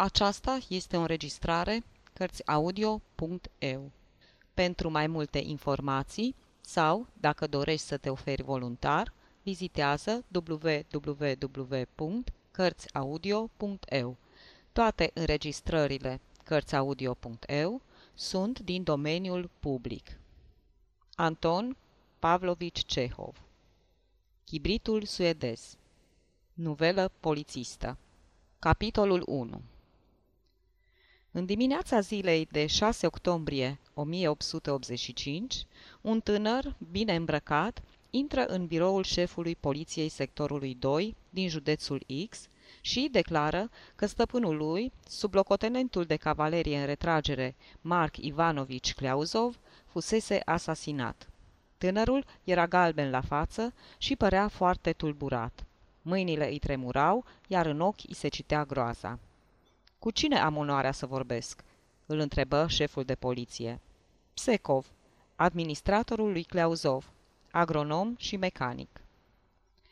Aceasta este o înregistrare Cărțiaudio.eu. Pentru mai multe informații sau, dacă dorești să te oferi voluntar, vizitează www.cărțiaudio.eu. Toate înregistrările Cărțiaudio.eu sunt din domeniul public. Anton Pavlovici Cehov Chibritul suedez Nuvelă polițistă Capitolul 1 În dimineața zilei de 6 octombrie 1885, un tânăr, bine îmbrăcat, intră în biroul șefului poliției sectorului 2 din județul X și declară că stăpânul lui, sublocotenentul de cavalerie în retragere, Mark Ivanovici Kleauzov, fusese asasinat. Tânărul era galben la față și părea foarte tulburat. Mâinile îi tremurau, iar în ochi îi se citea groaza. Cu cine am onoarea să vorbesc?" îl întrebă șeful de poliție. Psecov, administratorul lui Cleauzov, agronom și mecanic.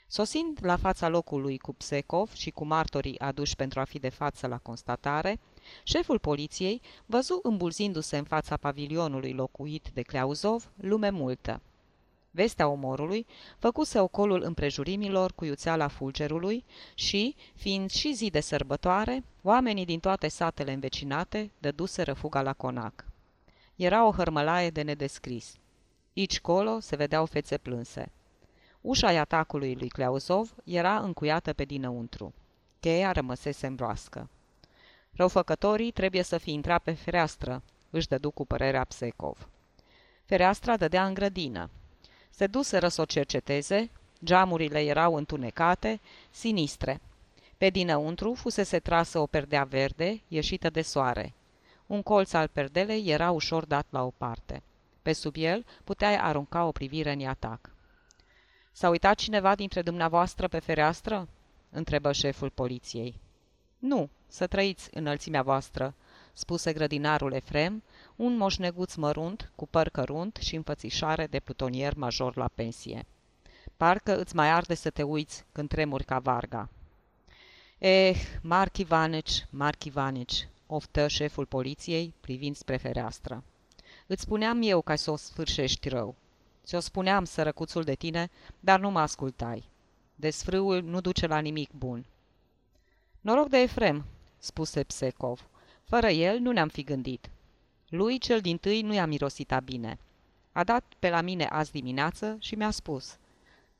Sosind la fața locului cu Psecov și cu martorii aduși pentru a fi de față la constatare, șeful poliției văzu îmbulzindu-se în fața pavilionului locuit de Cleauzov lume multă. Vestea omorului făcuse ocolul împrejurimilor cu iuțeala fulgerului și, fiind și zi de sărbătoare, oamenii din toate satele învecinate dăduseră fuga la conac. Era o hărmălaie de nedescris. Ici colo se vedeau fețe plânse. Ușa atacului lui Cleauzov era încuiată pe dinăuntru. Cheia rămăsese broască. Răufăcătorii trebuie să fi intrat pe fereastră, își dădu cu părerea Psecov. Fereastra dădea în grădină. Se duseră să o cerceteze, geamurile erau întunecate, sinistre. Pe dinăuntru fusese trasă o perdea verde, ieșită de soare. Un colț al perdelei era ușor dat la o parte. Pe sub el puteai arunca o privire în atac. S-a uitat cineva dintre dumneavoastră pe fereastră?" întrebă șeful poliției. Nu, să trăiți înălțimea voastră," spuse grădinarul Efrem, un moșneguț mărunt, cu păr cărunt și înfățișare de plutonier major la pensie. Parcă îți mai arde să te uiți când tremuri ca varga. Eh, Marc Ivanici, Marc Ivanici, oftă șeful poliției, privind spre fereastră. Îți spuneam eu ca să o sfârșești rău. Ți-o spuneam, sărăcuțul de tine, dar nu mă ascultai. Desfrâul nu duce la nimic bun. Noroc de Efrem, spuse Psecov. Fără el nu ne-am fi gândit. Lui cel din tâi nu i-a mirosit a bine. A dat pe la mine azi dimineață și mi-a spus.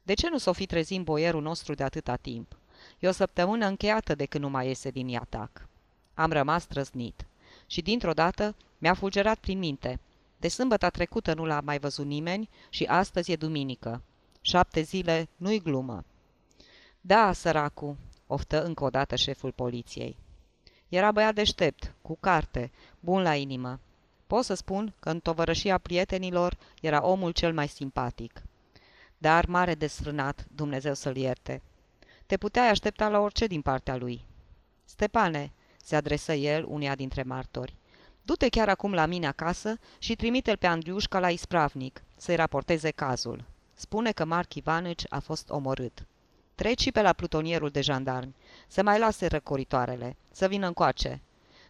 De ce nu s-o fi trezit boierul nostru de atâta timp? E o săptămână încheiată de când nu mai iese din iatac. Am rămas trăznit. Și dintr-o dată mi-a fulgerat prin minte. De sâmbătă trecută nu l-a mai văzut nimeni și astăzi e duminică. Șapte zile nu-i glumă. Da, săracu, oftă încă o dată șeful poliției. Era băiat deștept, cu carte, bun la inimă. Pot să spun că în tovărășia prietenilor era omul cel mai simpatic. Dar mare desfrânat, Dumnezeu să-l ierte. Te puteai aștepta la orice din partea lui. Stepane, se adresă el unia dintre martori, du-te chiar acum la mine acasă și trimite-l pe Andriușca la ispravnic, să-i raporteze cazul. Spune că Marc Ivanici a fost omorât. Treci pe la plutonierul de jandarmi, să mai lase răcoritoarele, să vină încoace.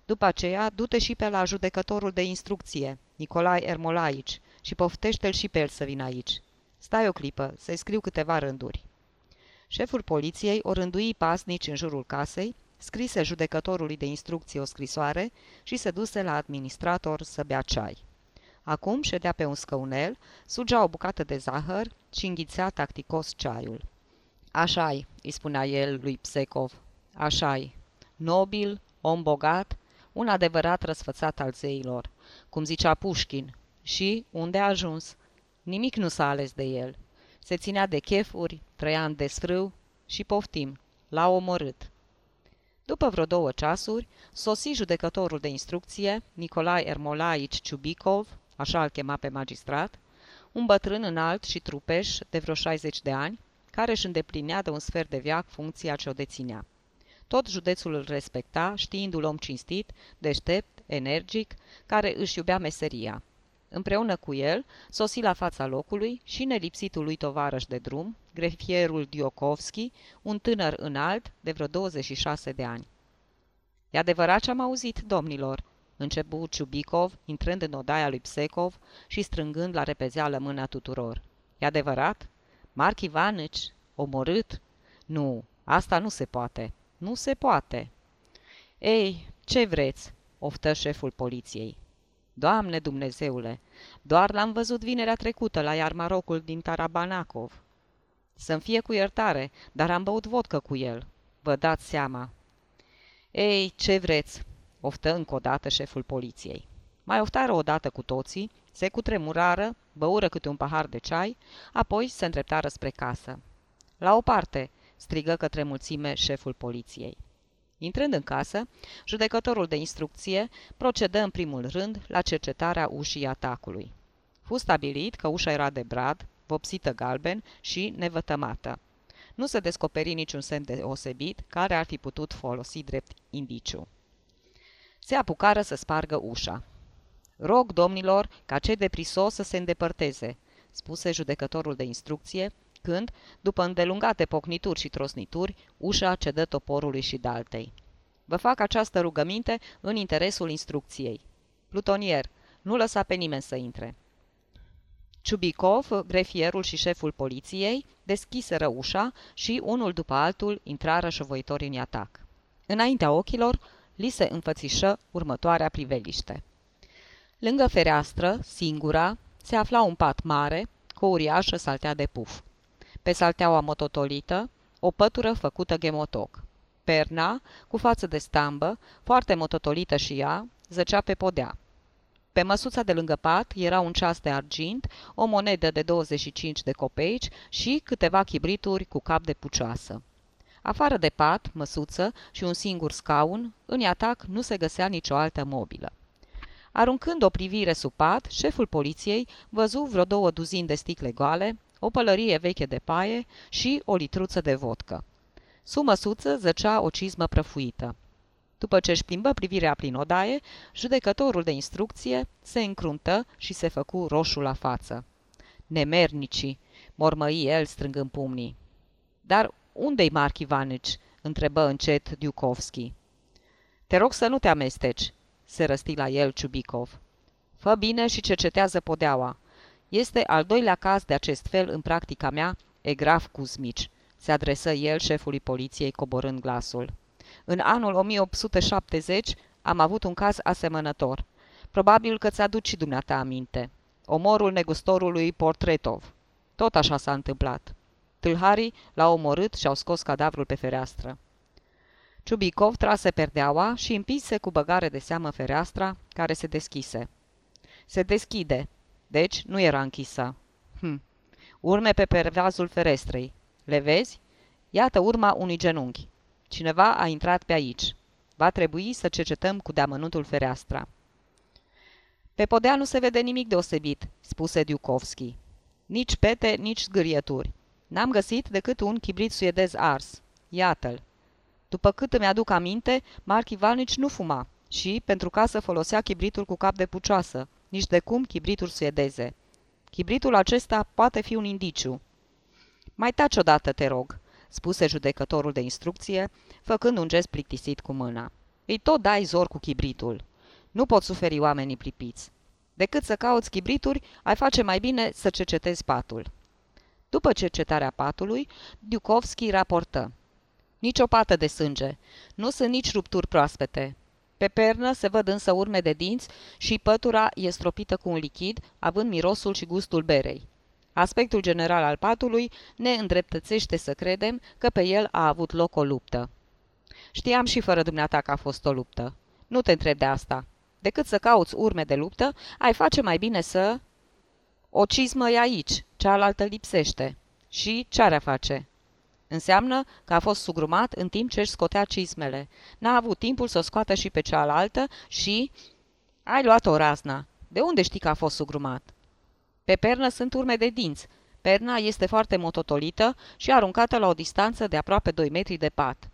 După aceea, du-te și pe la judecătorul de instrucție, Nicolae Ermolaici, și poftește-l și pe el să vină aici. Stai o clipă, să-i scriu câteva rânduri. Șeful poliției o rândui pasnici în jurul casei, scrise judecătorului de instrucție o scrisoare și se duse la administrator să bea ceai. Acum ședea pe un scăunel, sugea o bucată de zahăr și înghițea tacticos ceaiul. Așa-i, îi spunea el lui Psecov, așa-i, nobil, om bogat, un adevărat răsfățat al zeilor, cum zicea Pușkin. Și unde a ajuns? Nimic nu s-a ales de el. Se ținea de chefuri, trăia în desfrâu și poftim, l-a omorât. După vreo două ceasuri, sosi judecătorul de instrucție, Nicolae Ermolaici Ciubicov, așa îl chema pe magistrat, un bătrân înalt și trupeș de vreo 60 de ani, care își îndeplinea de un sfert de viac funcția ce o deținea. Tot județul îl respecta, știindu-l om cinstit, deștept, energic, care își iubea meseria. Împreună cu el, sosi la fața locului și nelipsitul lui tovarăș de drum, grefierul Diokovski, un tânăr înalt de vreo 26 de ani. E adevărat ce am auzit, domnilor?" începu Ciubicov, intrând în odaia lui Psecov și strângând la repezeală mâna tuturor. E adevărat? Marc Ivanici? Omorât? Nu, asta nu se poate. Nu se poate. Ei, ce vreți? oftă șeful poliției. Doamne Dumnezeule, doar l-am văzut vinerea trecută la iarmarocul din Tarabanacov. Să-mi fie cu iertare, dar am băut vodcă cu el. Vă dați seama. Ei, ce vreți? oftă încă o dată șeful poliției. Mai oftară o dată cu toții, se cutremurară, băură câte un pahar de ceai, apoi se îndreptară spre casă. La o parte, strigă către mulțime șeful poliției. Intrând în casă, judecătorul de instrucție procedă în primul rând la cercetarea ușii atacului. Fu stabilit că ușa era de brad, vopsită galben și nevătămată. Nu se descoperi niciun semn deosebit care ar fi putut folosi drept indiciu. Se apucară să spargă ușa. Rog, domnilor, ca cei de prisos să se îndepărteze, spuse judecătorul de instrucție, când, după îndelungate pocnituri și trosnituri, ușa cedă toporului și daltei. Vă fac această rugăminte în interesul instrucției. Plutonier, nu lăsa pe nimeni să intre. Ciubicov, grefierul și șeful poliției, deschiseră ușa și, unul după altul, intrară șovăitorii în atac. Înaintea ochilor, li se înfățișă următoarea priveliște. Lângă fereastră, singura, se afla un pat mare, cu o uriașă saltea de puf. Pe salteaua mototolită, o pătură făcută gemotoc. Perna, cu față de stambă, foarte mototolită și ea, zăcea pe podea. Pe măsuța de lângă pat era un ceas de argint, o monedă de 25 de copeici și câteva chibrituri cu cap de pucioasă. Afară de pat, măsuță și un singur scaun, în atac nu se găsea nicio altă mobilă. Aruncând o privire sub pat, șeful poliției văzu vreo două duzini de sticle goale, o pălărie veche de paie și o litruță de vodcă. Sub măsuță zăcea o cizmă prăfuită. După ce își plimbă privirea prin odaie, judecătorul de instrucție se încruntă și se făcu roșu la față. Nemernicii, mormăi el strângând pumnii. Dar unde-i Marc Ivanici?" întrebă încet Diukovski. Te rog să nu te amesteci," se răsti la el Ciubicov. Fă bine și cercetează podeaua. Este al doilea caz de acest fel în practica mea, Egraf Kuzmici, se adresă el șefului poliției coborând glasul. În anul 1870 am avut un caz asemănător. Probabil că ți-aduci și dumneata aminte. Omorul negustorului Portretov. Tot așa s-a întâmplat. Tâlharii l-au omorât și au scos cadavrul pe fereastră. Ciubicov trase perdeaua și împise cu băgare de seamă fereastra, care se deschise. Se deschide, deci nu era închisă. Hm. Urme pe pervazul ferestrei. Le vezi? Iată urma unui genunchi. Cineva a intrat pe aici. Va trebui să cercetăm cu deamănuntul fereastra. Pe podea nu se vede nimic deosebit, spuse Diukovski. Nici pete, nici zgârieturi. N-am găsit decât un chibrit suedez ars. Iată-l. După cât îmi aduc aminte, Marc Ivalnici nu fuma și, pentru ca să folosea chibritul cu cap de pucioasă, nici de cum chibrituri suedeze. Chibritul acesta poate fi un indiciu. Mai taci odată, te rog, spuse judecătorul de instrucție, făcând un gest plictisit cu mâna. Îi tot dai zor cu chibritul. Nu pot suferi oamenii plipiți. Decât să cauți chibrituri, ai face mai bine să cercetezi patul. După cercetarea patului, Dukovski raportă. Nici o pată de sânge. Nu sunt nici rupturi proaspete. Pe pernă se văd însă urme de dinți și pătura e stropită cu un lichid, având mirosul și gustul berei. Aspectul general al patului ne îndreptățește să credem că pe el a avut loc o luptă. Știam și fără dumneata că a fost o luptă. Nu te întreb de asta. Decât să cauți urme de luptă, ai face mai bine să... O cizmă e aici, cealaltă lipsește. Și ce are face? Înseamnă că a fost sugrumat în timp ce își scotea cizmele. N-a avut timpul să o scoată și pe cealaltă și... Ai luat o razna. De unde știi că a fost sugrumat? Pe pernă sunt urme de dinți. Perna este foarte mototolită și aruncată la o distanță de aproape 2 metri de pat.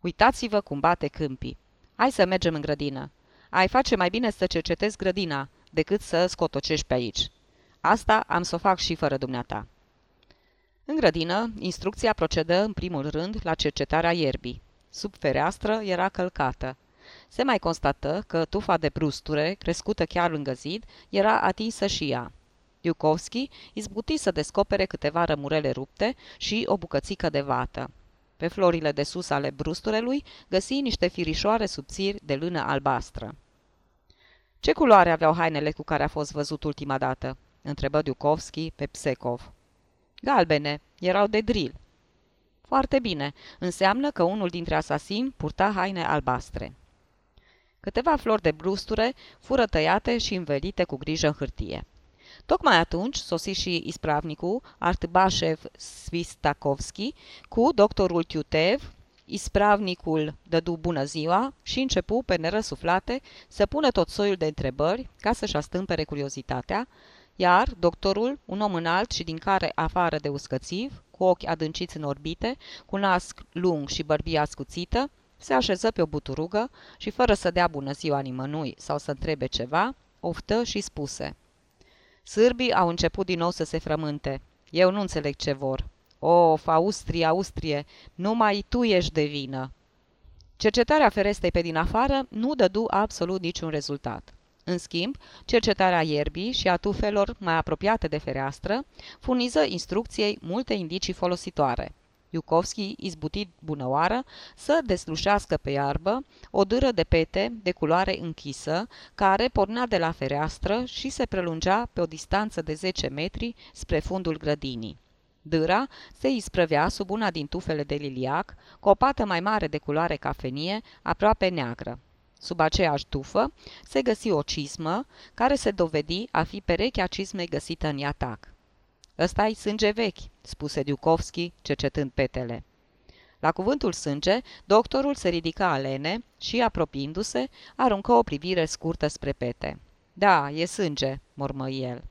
Uitați-vă cum bate câmpii. Hai să mergem în grădină. Ai face mai bine să cercetezi grădina decât să scotocești pe aici. Asta am să o fac și fără dumneata. În grădină, instrucția procedă în primul rând la cercetarea ierbii. Sub fereastră era călcată. se mai constată că tufa de brusture, crescută chiar lângă zid, era atinsă și ea. Iukovski izbuti să descopere câteva rămurele rupte și o bucățică de vată. Pe florile de sus ale brusturelui găsi niște firișoare subțiri de lână albastră. Ce culoare aveau hainele cu care a fost văzut ultima dată?" întrebă Dukovski pe Psekov. Galbene, erau de drill. Foarte bine, înseamnă că unul dintre asasini purta haine albastre. Câteva flori de brusture fură tăiate și învelite cu grijă în hârtie. Tocmai atunci sosi și ispravnicul Artbașev Svistakovski cu doctorul Tiutev, ispravnicul dădu bună ziua și începu pe nerăsuflate să pună tot soiul de întrebări ca să-și astâmpere curiozitatea, iar doctorul, un om înalt și din care afară de uscățiv, cu ochi adânciți în orbite, cu nas lung și bărbie ascuțită, se așeză pe o buturugă și, fără să dea bună ziua nimănui sau să întrebe ceva, oftă și spuse. Sârbii au început din nou să se frământe. Eu nu înțeleg ce vor. Of, Austrie, Austrie, numai tu ești de vină. Cercetarea ferestei pe din afară nu dădu absolut niciun rezultat. În schimb, cercetarea ierbii și a tufelor mai apropiate de fereastră furniză instrucției multe indicii folositoare. Iukovski izbutit bunăoară să deslușească pe iarbă o dâră de pete de culoare închisă, care pornea de la fereastră și se prelungea pe o distanță de 10 metri spre fundul grădinii. Dâra se isprăvea sub una din tufele de liliac, cu o pată mai mare de culoare cafenie, aproape neagră. Sub aceeași tufă se găsi o cizmă, care se dovedi a fi perechea cizmei găsită în atac. Ăsta-i sânge vechi," spuse Diukovski, cercetând petele. La cuvântul sânge, doctorul se ridică alene și, apropiindu-se, aruncă o privire scurtă spre pete. Da, e sânge," mormă el.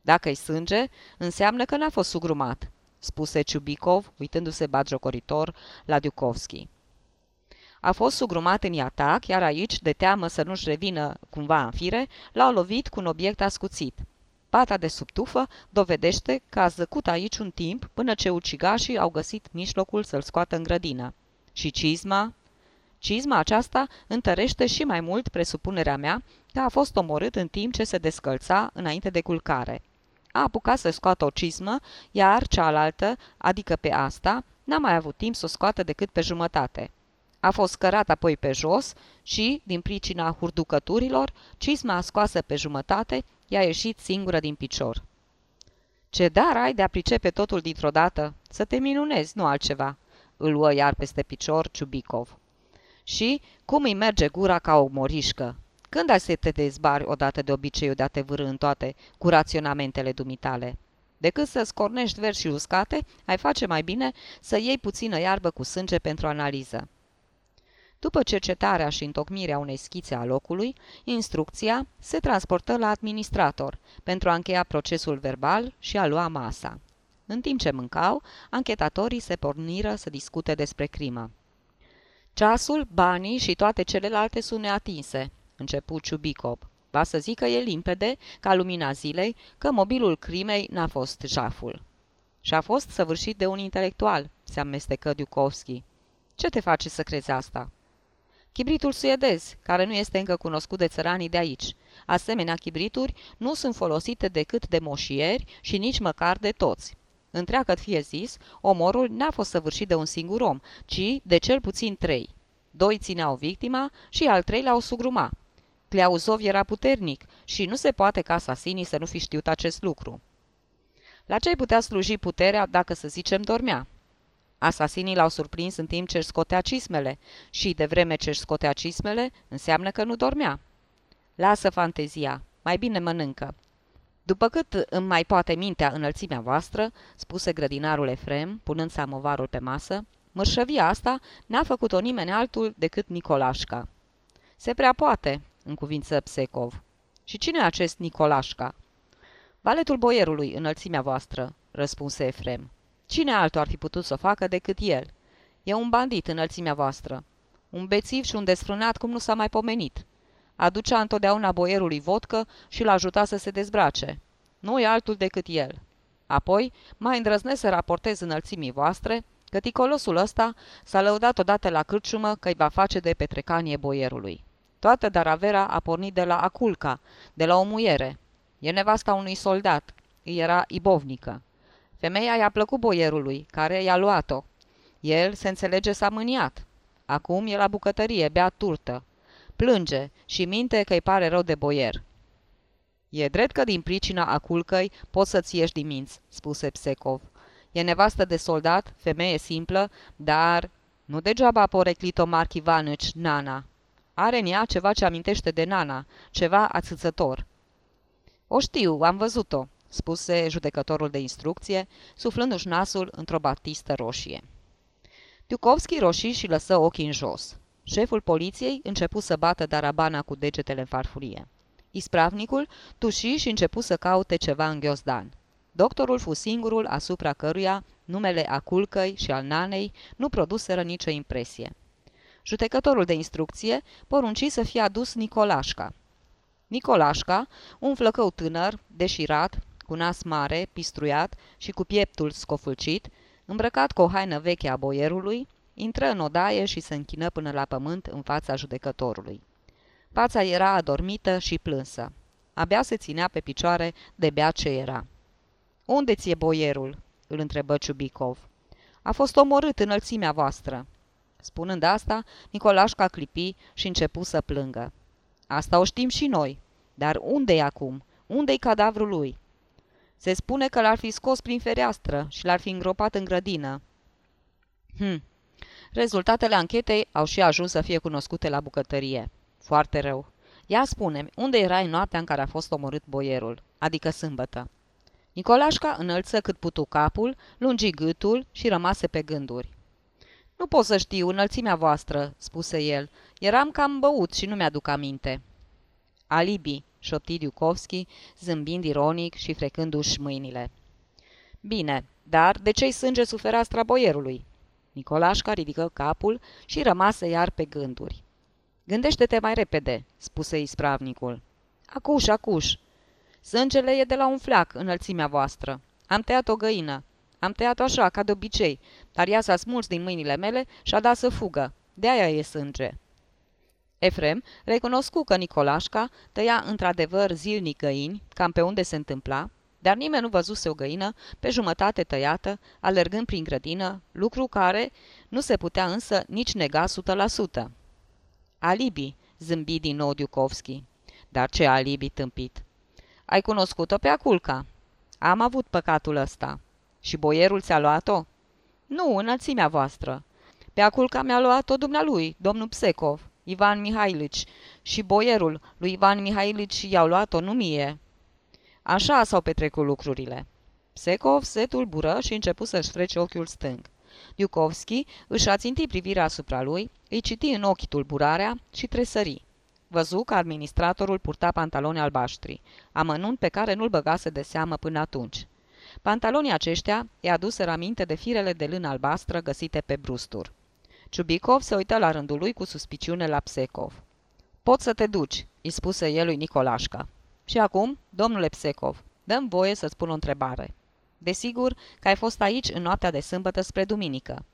Dacă-i sânge, înseamnă că n-a fost sugrumat," spuse Ciubicov, uitându-se bagiocoritor la Diukovski. A fost sugrumat în atac, iar aici, de teamă să nu-și revină cumva în fire, l-au lovit cu un obiect ascuțit. Pata de sub tufă dovedește că a zăcut aici un timp până ce ucigașii au găsit mijlocul să-l scoată în grădină. Și cizma? Cizma aceasta întărește și mai mult presupunerea mea că a fost omorât în timp ce se descălța înainte de culcare. A apucat să scoată o cizmă, iar cealaltă, adică pe asta, n-a mai avut timp să o scoată decât pe jumătate. A fost cărat apoi pe jos și, din pricina hurducăturilor, cizma scoasă pe jumătate i-a ieșit singură din picior. Ce dar ai de a pricepe totul dintr-o dată? Să te minunezi, nu altceva!" îl luă iar peste picior Ciubicov. Și cum îi merge gura ca o morișcă? Când ai să te dezbari odată de obiceiul de a te vârâ în toate cu raționamentele dumitale? Decât să scornești verzi și uscate, ai face mai bine să iei puțină iarbă cu sânge pentru analiză. După cercetarea și întocmirea unei schițe a locului, instrucția se transportă la administrator pentru a încheia procesul verbal și a lua masa. În timp ce mâncau, anchetatorii se porniră să discute despre crimă. Ceasul, banii și toate celelalte sunt neatinse, începu Ciubicop. Va să zic că e limpede, ca lumina zilei, că mobilul crimei n-a fost jaful. Și a fost săvârșit de un intelectual, se amestecă Dukovski. Ce te face să crezi asta? Chibritul suedez, care nu este încă cunoscut de țăranii de aici. Asemenea chibrituri nu sunt folosite decât de moșieri și nici măcar de toți. Întreagăt fie zis, omorul n-a fost săvârșit de un singur om, ci de cel puțin trei. Doi țineau victima și al treilea o sugruma. Cleauzov era puternic și nu se poate ca asasinii să nu fi știut acest lucru. La ce putea sluji puterea dacă, să zicem, dormea? Asasinii l-au surprins în timp ce își scotea cismele și, de vreme ce își scotea cismele, înseamnă că nu dormea. Lasă fantezia, mai bine mănâncă. După cât îmi mai poate mintea înălțimea voastră, spuse grădinarul Efrem, punând samovarul pe masă, mărșăvia asta n-a făcut-o nimeni altul decât Nicolașca. Se prea poate, în cuvință Psecov. Și cine e acest Nicolașca? Valetul boierului, înălțimea voastră, răspunse Efrem. Cine altul ar fi putut să o facă decât el? E un bandit înălțimea voastră. Un bețiv și un desfrânat cum nu s-a mai pomenit. Aducea întotdeauna boierului vodcă și l ajuta să se dezbrace. Nu e altul decât el. Apoi, mai îndrăznesc să raportez înălțimii voastre că ticolosul ăsta s-a lăudat odată la cârciumă că îi va face de petrecanie boierului. Toată daravera a pornit de la Aculca, de la o muiere. E nevasta unui soldat. Îi era ibovnică. Femeia i-a plăcut boierului, care i-a luat-o. El, se înțelege, s-a mâniat. Acum e la bucătărie, bea turtă. Plânge și minte că îi pare rău de boier. E drept că din pricina aculcăi poți să-ți ieși din minți, spuse Psecov. E nevastă de soldat, femeie simplă, dar nu degeaba a poreclit-o Marc Ivanici, Nana. Are în ea ceva ce amintește de Nana, ceva ațățător. O știu, am văzut-o, spuse judecătorul de instrucție, suflându-și nasul într-o batistă roșie. Dukovski roșii și lăsă ochii în jos. Șeful poliției începu să bată darabana cu degetele în farfurie. Ispravnicul tuși și începu să caute ceva în ghiozdan. Doctorul fu singurul asupra căruia numele Aculcăi și al Nanei nu produseră nicio impresie. Judecătorul de instrucție porunci să fie adus Nicolașca. Nicolașca, un flăcău tânăr, deșirat, cu nas mare, pistruiat și cu pieptul scofulcit, îmbrăcat cu o haină veche a boierului, intră în odaie și se închină până la pământ în fața judecătorului. Fața era adormită și plânsă. Abia se ținea pe picioare de bea ce era. Unde ți-e boierul?" îl întrebă Ciubicov. A fost omorât înălțimea voastră." Spunând asta, Nicolașca clipi și începu să plângă. Asta o știm și noi. Dar unde-i acum? Unde-i cadavrul lui?" Se spune că l-ar fi scos prin fereastră și l-ar fi îngropat în grădină." Hm. Rezultatele anchetei au și ajuns să fie cunoscute la bucătărie. Foarte rău. Ia spune unde erai noaptea în care a fost omorât boierul, adică sâmbătă? Nicolașca înălță cât putu capul, lungi gâtul și rămase pe gânduri. Nu pot să știu înălțimea voastră," spuse el. Eram cam băut și nu mi-aduc aminte." Alibi," șopti Diukovski, zâmbind ironic și frecându-și mâinile. Bine, dar de ce-i sânge suferastra boierului?" Nicolașca ridică capul și rămase iar pe gânduri. Gândește-te mai repede," spuse ispravnicul. Acuș, acuș. Sângele e de la un fleac, înălțimea voastră. Am tăiat o găină. Am tăiat-o așa, ca de obicei, dar ea s-a smuls din mâinile mele și a dat să fugă. De aia e sânge." Efrem recunoscu că Nicolașca tăia într-adevăr zilnic găini, cam pe unde se întâmpla, dar nimeni nu văzuse o găină pe jumătate tăiată, alergând prin grădină, lucru care nu se putea însă nici nega 100%. Alibi, zâmbi din nou Diukovski. Dar ce alibi tâmpit? Ai cunoscut-o pe Aculca? Am avut păcatul ăsta. Și boierul ți-a luat-o? Nu, înălțimea voastră. Pe Aculca mi-a luat-o dumnealui, domnul Psecov, Ivan Mihailici, și boierul lui Ivan Mihailici i-au luat-o, nu mie. Așa s-au petrecut lucrurile. Psecov se tulbură și începu să-și frece ochiul stâng. Iukovski își aținti privirea asupra lui, îi citi în ochi tulburarea și tresări. Văzu că administratorul purta pantaloni albaștri, amănunt pe care nu-l băgase de seamă până atunci. Pantalonii aceștia i aduseră aminte de firele de lână albastră găsite pe brustur. Ciubicov se uită la rândul lui cu suspiciune la Psecov. Poți să te duci," îi spuse el lui Nicolașca. Și acum, domnule Psecov, dăm voie să spun o întrebare. Desigur că ai fost aici în noaptea de sâmbătă spre duminică.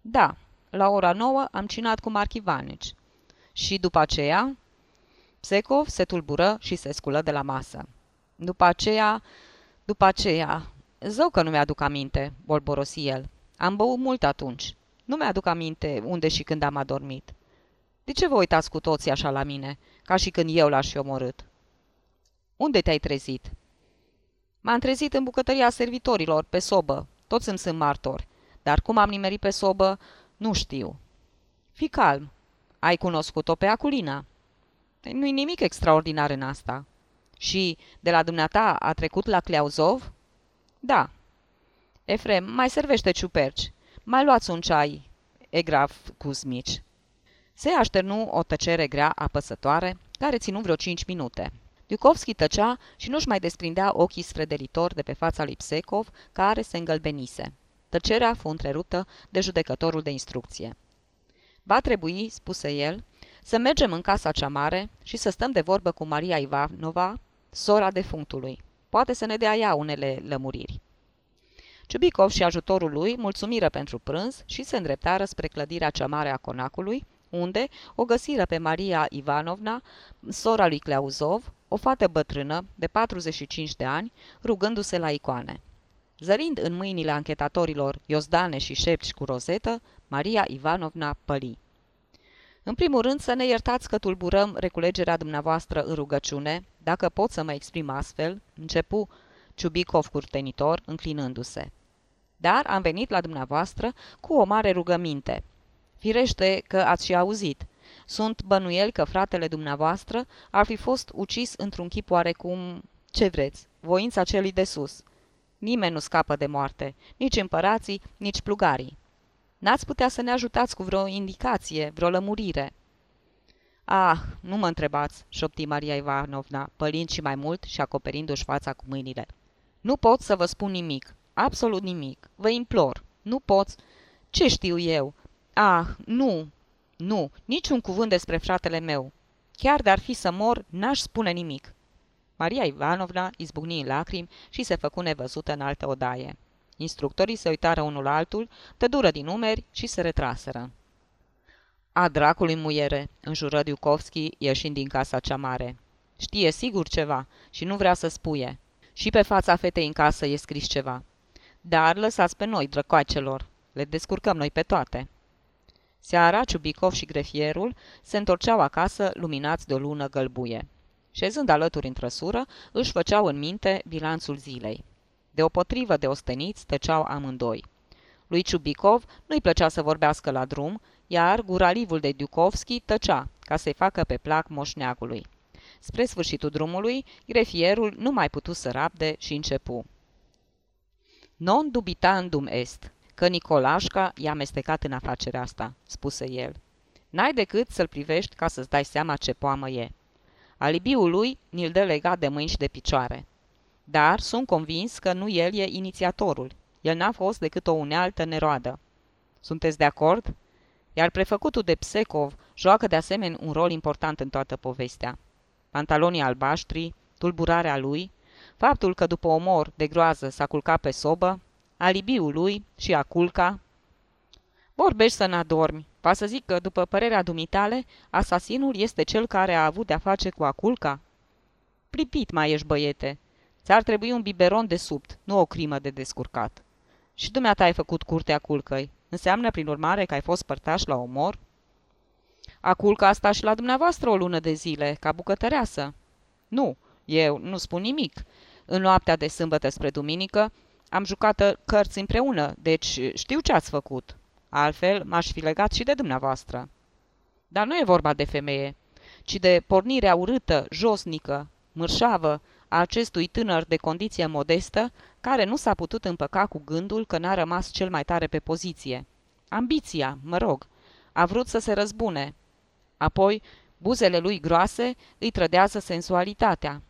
Da, la ora nouă am cinat cu Marc Ivanici. Și după aceea? Psecov se tulbură și se sculă de la masă. După aceea, după aceea, zău că nu mi-aduc aminte, bolborosi el. Am băut mult atunci. Nu mi-aduc aminte unde și când am adormit. De ce vă uitați cu toții așa la mine, ca și când eu l-aș fi omorât? Unde te-ai trezit? M-am trezit în bucătăria servitorilor, pe sobă. Toți îmi sunt martori. Dar cum am nimerit pe sobă, nu știu. Fi calm. Ai cunoscut-o pe Aculina. Nu-i nimic extraordinar în asta. Și de la dumneata a trecut la Cleauzov? Da. Efrem, mai servește ciuperci. Mai luați un ceai, Egraf Cuzmici. Se așternu o tăcere grea apăsătoare, care ținu vreo cinci minute. Iukovski tăcea și nu-și mai desprindea ochii sfrederitor de pe fața lui Psecov, care se îngălbenise. Tăcerea fu întreruptă de judecătorul de instrucție. Va trebui, spuse el, să mergem în casa cea mare și să stăm de vorbă cu Maria Ivanova, sora defunctului. Poate să ne dea ea unele lămuriri. Ciubicov și ajutorul lui mulțumiră pentru prânz și se îndreptară spre clădirea cea mare a conacului, unde o găsiră pe Maria Ivanovna, sora lui Cleauzov, o fată bătrână de 45 de ani, rugându-se la icoane. Zărind în mâinile anchetatorilor Iozdane și șepci cu rozetă, Maria Ivanovna păli. În primul rând să ne iertați că tulburăm reculegerea dumneavoastră în rugăciune, dacă pot să mă exprim astfel, începu Ciubicov curtenitor, înclinându-se. Dar am venit la dumneavoastră cu o mare rugăminte. Firește că ați și auzit. Sunt bănuieli că fratele dumneavoastră ar fi fost ucis într-un chip oarecum... Ce vreți? Voința celui de sus. Nimeni nu scapă de moarte, nici împărații, nici plugarii. N-ați putea să ne ajutați cu vreo indicație, vreo lămurire?" Ah, nu mă întrebați," șopti Maria Ivanovna, pălind și mai mult și acoperindu-și fața cu mâinile. Nu pot să vă spun nimic, absolut nimic. Vă implor, nu pot. Ce știu eu? Ah, nu, nu, niciun cuvânt despre fratele meu. Chiar de-ar fi să mor, n-aș spune nimic." Maria Ivanovna izbucni în lacrimi și se făcu nevăzută în altă odaie. Instructorii se uitară unul la altul, tădură din umeri și se retraseră. A dracului muiere, înjură Diukovski, ieșind din casa cea mare. Știe sigur ceva și nu vrea să spuie. Și pe fața fetei în casă e scris ceva. Dar lăsați pe noi, drăcoacelor. Le descurcăm noi pe toate. Seara, Ciubicov și grefierul se întorceau acasă luminați de o lună gălbuie. Șezând alături în trăsură, își făceau în minte bilanțul zilei. Deopotrivă de osteniți, tăceau amândoi. Lui Ciubicov nu-i plăcea să vorbească la drum, iar guralivul de Dukovski tăcea, ca să-i facă pe plac moșneagului. Spre sfârșitul drumului, grefierul nu mai putu să rabde și începu. Non dubitandum est, că Nicolașca i-a amestecat în afacerea asta, spuse el. N-ai decât să-l privești ca să-ți dai seama ce poamă e. Alibiul lui ni-l dă legat de mâini și de picioare. Dar sunt convins că nu el e inițiatorul. El n-a fost decât o unealtă neroadă. Sunteți de acord? Iar prefăcutul de Psecov joacă de asemenea un rol important în toată povestea. Pantalonii albaștri, tulburarea lui, faptul că după omor de groază s-a culcat pe sobă, alibiul lui și a culca. Vorbești să n-adormi. Va să zic că, după părerea dumitale, asasinul este cel care a avut de-a face cu aculca? Pripit mai ești, băiete. Ți-ar trebui un biberon de subt, nu o crimă de descurcat. Și dumneata ai făcut curtea culcăi. Înseamnă, prin urmare, că ai fost părtaș la omor? Aculca asta și la dumneavoastră o lună de zile, ca bucătăreasă. Nu, eu nu spun nimic. În noaptea de sâmbătă spre duminică am jucat cărți împreună, deci știu ce ați făcut. Altfel, m-aș fi legat și de dumneavoastră. Dar nu e vorba de femeie, ci de pornirea urâtă, josnică, mărșavă, a acestui tânăr de condiție modestă, care nu s-a putut împăca cu gândul că n-a rămas cel mai tare pe poziție. Ambiția, mă rog, a vrut să se răzbune. Apoi, buzele lui groase îi trădează sensualitatea.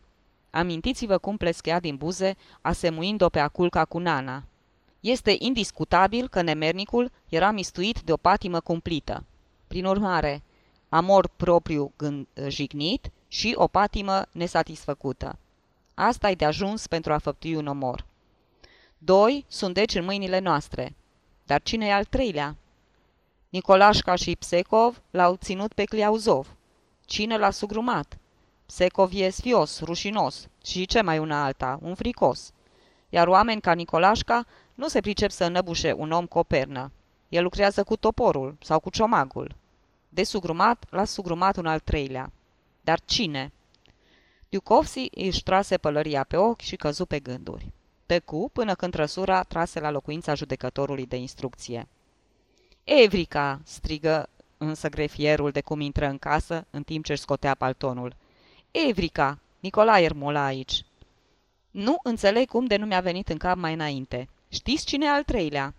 Amintiți-vă cum pleschea din buze, asemuind-o pe aculca cu nana. Este indiscutabil că nemernicul era mistuit de o patimă cumplită. Prin urmare, amor propriu gând, jignit și o patimă nesatisfăcută. Asta e de ajuns pentru a făptui un omor. Doi sunt deci în mâinile noastre. Dar cine e al treilea? Nicolașca și Psecov l-au ținut pe Cliauzov. Cine l-a sugrumat? Psecov e sfios, rușinos și ce mai una alta, un fricos. Iar oameni ca Nicolașca nu se pricep să înăbușe un om cu o pernă. El lucrează cu toporul sau cu ciomagul. De sugrumat, l-a sugrumat un al treilea. Dar cine? Diucovsi își trase pălăria pe ochi și căzu pe gânduri. Tăcu până când trăsura trase la locuința judecătorului de instrucție. Evrica!" strigă însă grefierul de cum intră în casă, în timp ce își scotea paltonul. Evrica! Nicolae Ermola aici!" Nu înțeleg cum de nu mi-a venit în cap mai înainte. Știți cine e al treilea?"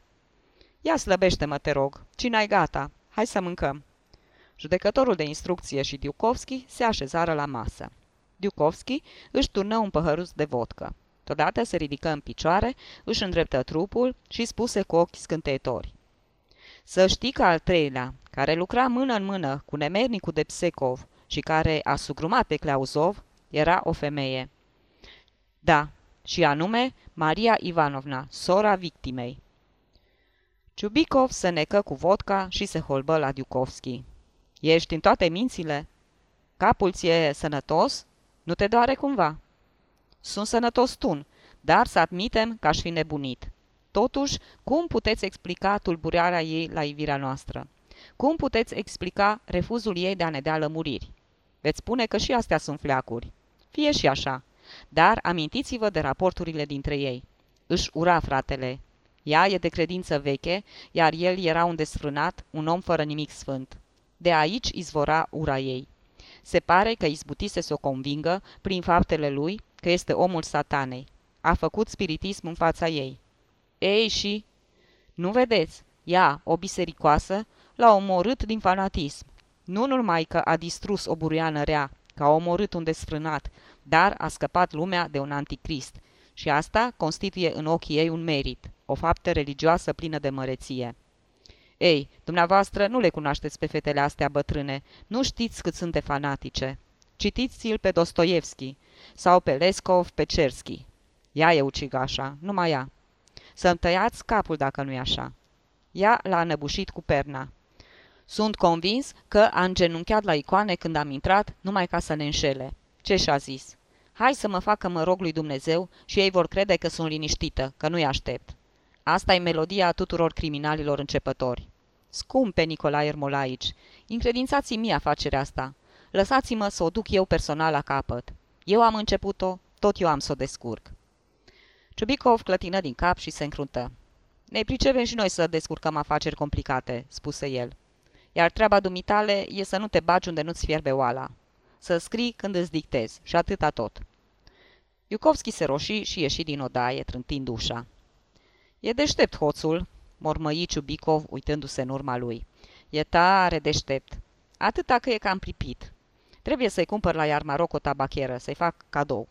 Ia slăbește-mă, te rog. Cine ai gata? Hai să mâncăm." Judecătorul de instrucție și Diukovski se așezară la masă. Diukovski își turnă un păhăruț de vodcă. Todată se ridică în picioare, își îndreptă trupul și spuse cu ochi scânteitori. Să știi că al treilea, care lucra mână în mână cu nemernicul de Psecov și care a sugrumat pe Clauzov, era o femeie. Da, și anume Maria Ivanovna, sora victimei. Ciubicov se necă cu vodka și se holbă la Diukovski. Ești în toate mințile? Capul ție sănătos? Nu te doare cumva?" Sunt sănătos tun, dar să admitem că aș fi nebunit. Totuși, cum puteți explica tulburarea ei la ivirea noastră? Cum puteți explica refuzul ei de a ne dea lămuriri? Veți spune că și astea sunt fleacuri. Fie și așa. Dar amintiți-vă de raporturile dintre ei. Își ura fratele. Ea e de credință veche, iar el era un desfrânat, un om fără nimic sfânt. De aici izvora ura ei. Se pare că izbutise să o convingă, prin faptele lui, că este omul satanei. A făcut spiritism în fața ei. Ei și... Nu vedeți, ea, o bisericoasă, l-a omorât din fanatism. Nu numai că a distrus o buruiană rea, că a omorât un desfrânat, dar a scăpat lumea de un anticrist. Și asta constituie în ochii ei un merit, o faptă religioasă plină de măreție. Ei, dumneavoastră nu le cunoașteți pe fetele astea bătrâne, nu știți cât sunt de fanatice. Citiți-l pe Dostoevski sau pe Lescov, pe Cerski. Ea e ucigașa, numai ea. Să-mi tăiați capul dacă nu-i așa. Ea l-a înăbușit cu perna. Sunt convins că a îngenunchiat la icoane când am intrat, numai ca să ne înșele. Ce și-a zis? Hai să mă facă mă rog lui Dumnezeu și ei vor crede că sunt liniștită, că nu-i aștept. Asta e melodia tuturor criminalilor începători. Scumpe Nicolae Ermolaici, încredințați-mi mie afacerea asta. Lăsați-mă să o duc eu personal la capăt. Eu am început-o, tot eu am să o descurc. Ciubicov clătină din cap și se încruntă. Ne pricepem și noi să descurcăm afaceri complicate, spuse el. Iar treaba dumitale e să nu te bagi unde nu-ți fierbe oala. Să scrii când îți dictezi și atâta tot. Iucovski se roși și ieși din odaie, trântind ușa. E deștept hoțul, mormăi Ciubicov uitându-se în urma lui. E tare deștept. Atâta că e cam pripit. Trebuie să-i cumpăr la Iarmaroc o tabacheră, să-i fac cadou.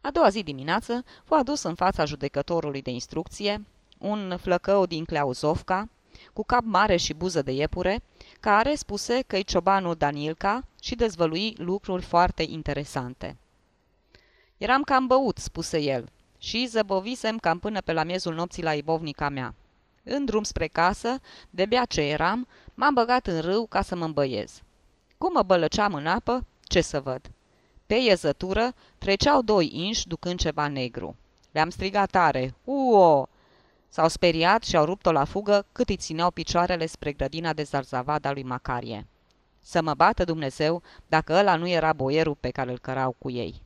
A doua zi dimineață fu adus în fața judecătorului de instrucție un flăcău din Cleauzovca, cu cap mare și buză de iepure, care spuse că-i ciobanul Danilca și dezvălui lucruri foarte interesante. Eram cam băut, spuse el, și zăbovisem cam până pe la miezul nopții la ibovnica mea. În drum spre casă, de bea ce eram, m-am băgat în râu ca să mă îmbăiez. Cum mă bălăceam în apă, ce să văd? Pe iezătură treceau doi inși ducând ceva negru. Le-am strigat tare, uo! S-au speriat și au rupt-o la fugă cât îi țineau picioarele spre grădina de zarzavada lui Macarie. Să mă bată Dumnezeu dacă ăla nu era boierul pe care îl cărau cu ei.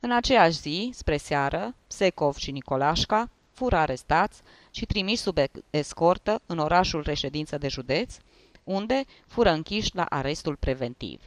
În aceeași zi, spre seară, Secov și Nicolașca fură arestați și trimiși sub escortă în orașul reședință de județ, unde fură închiși la arestul preventiv.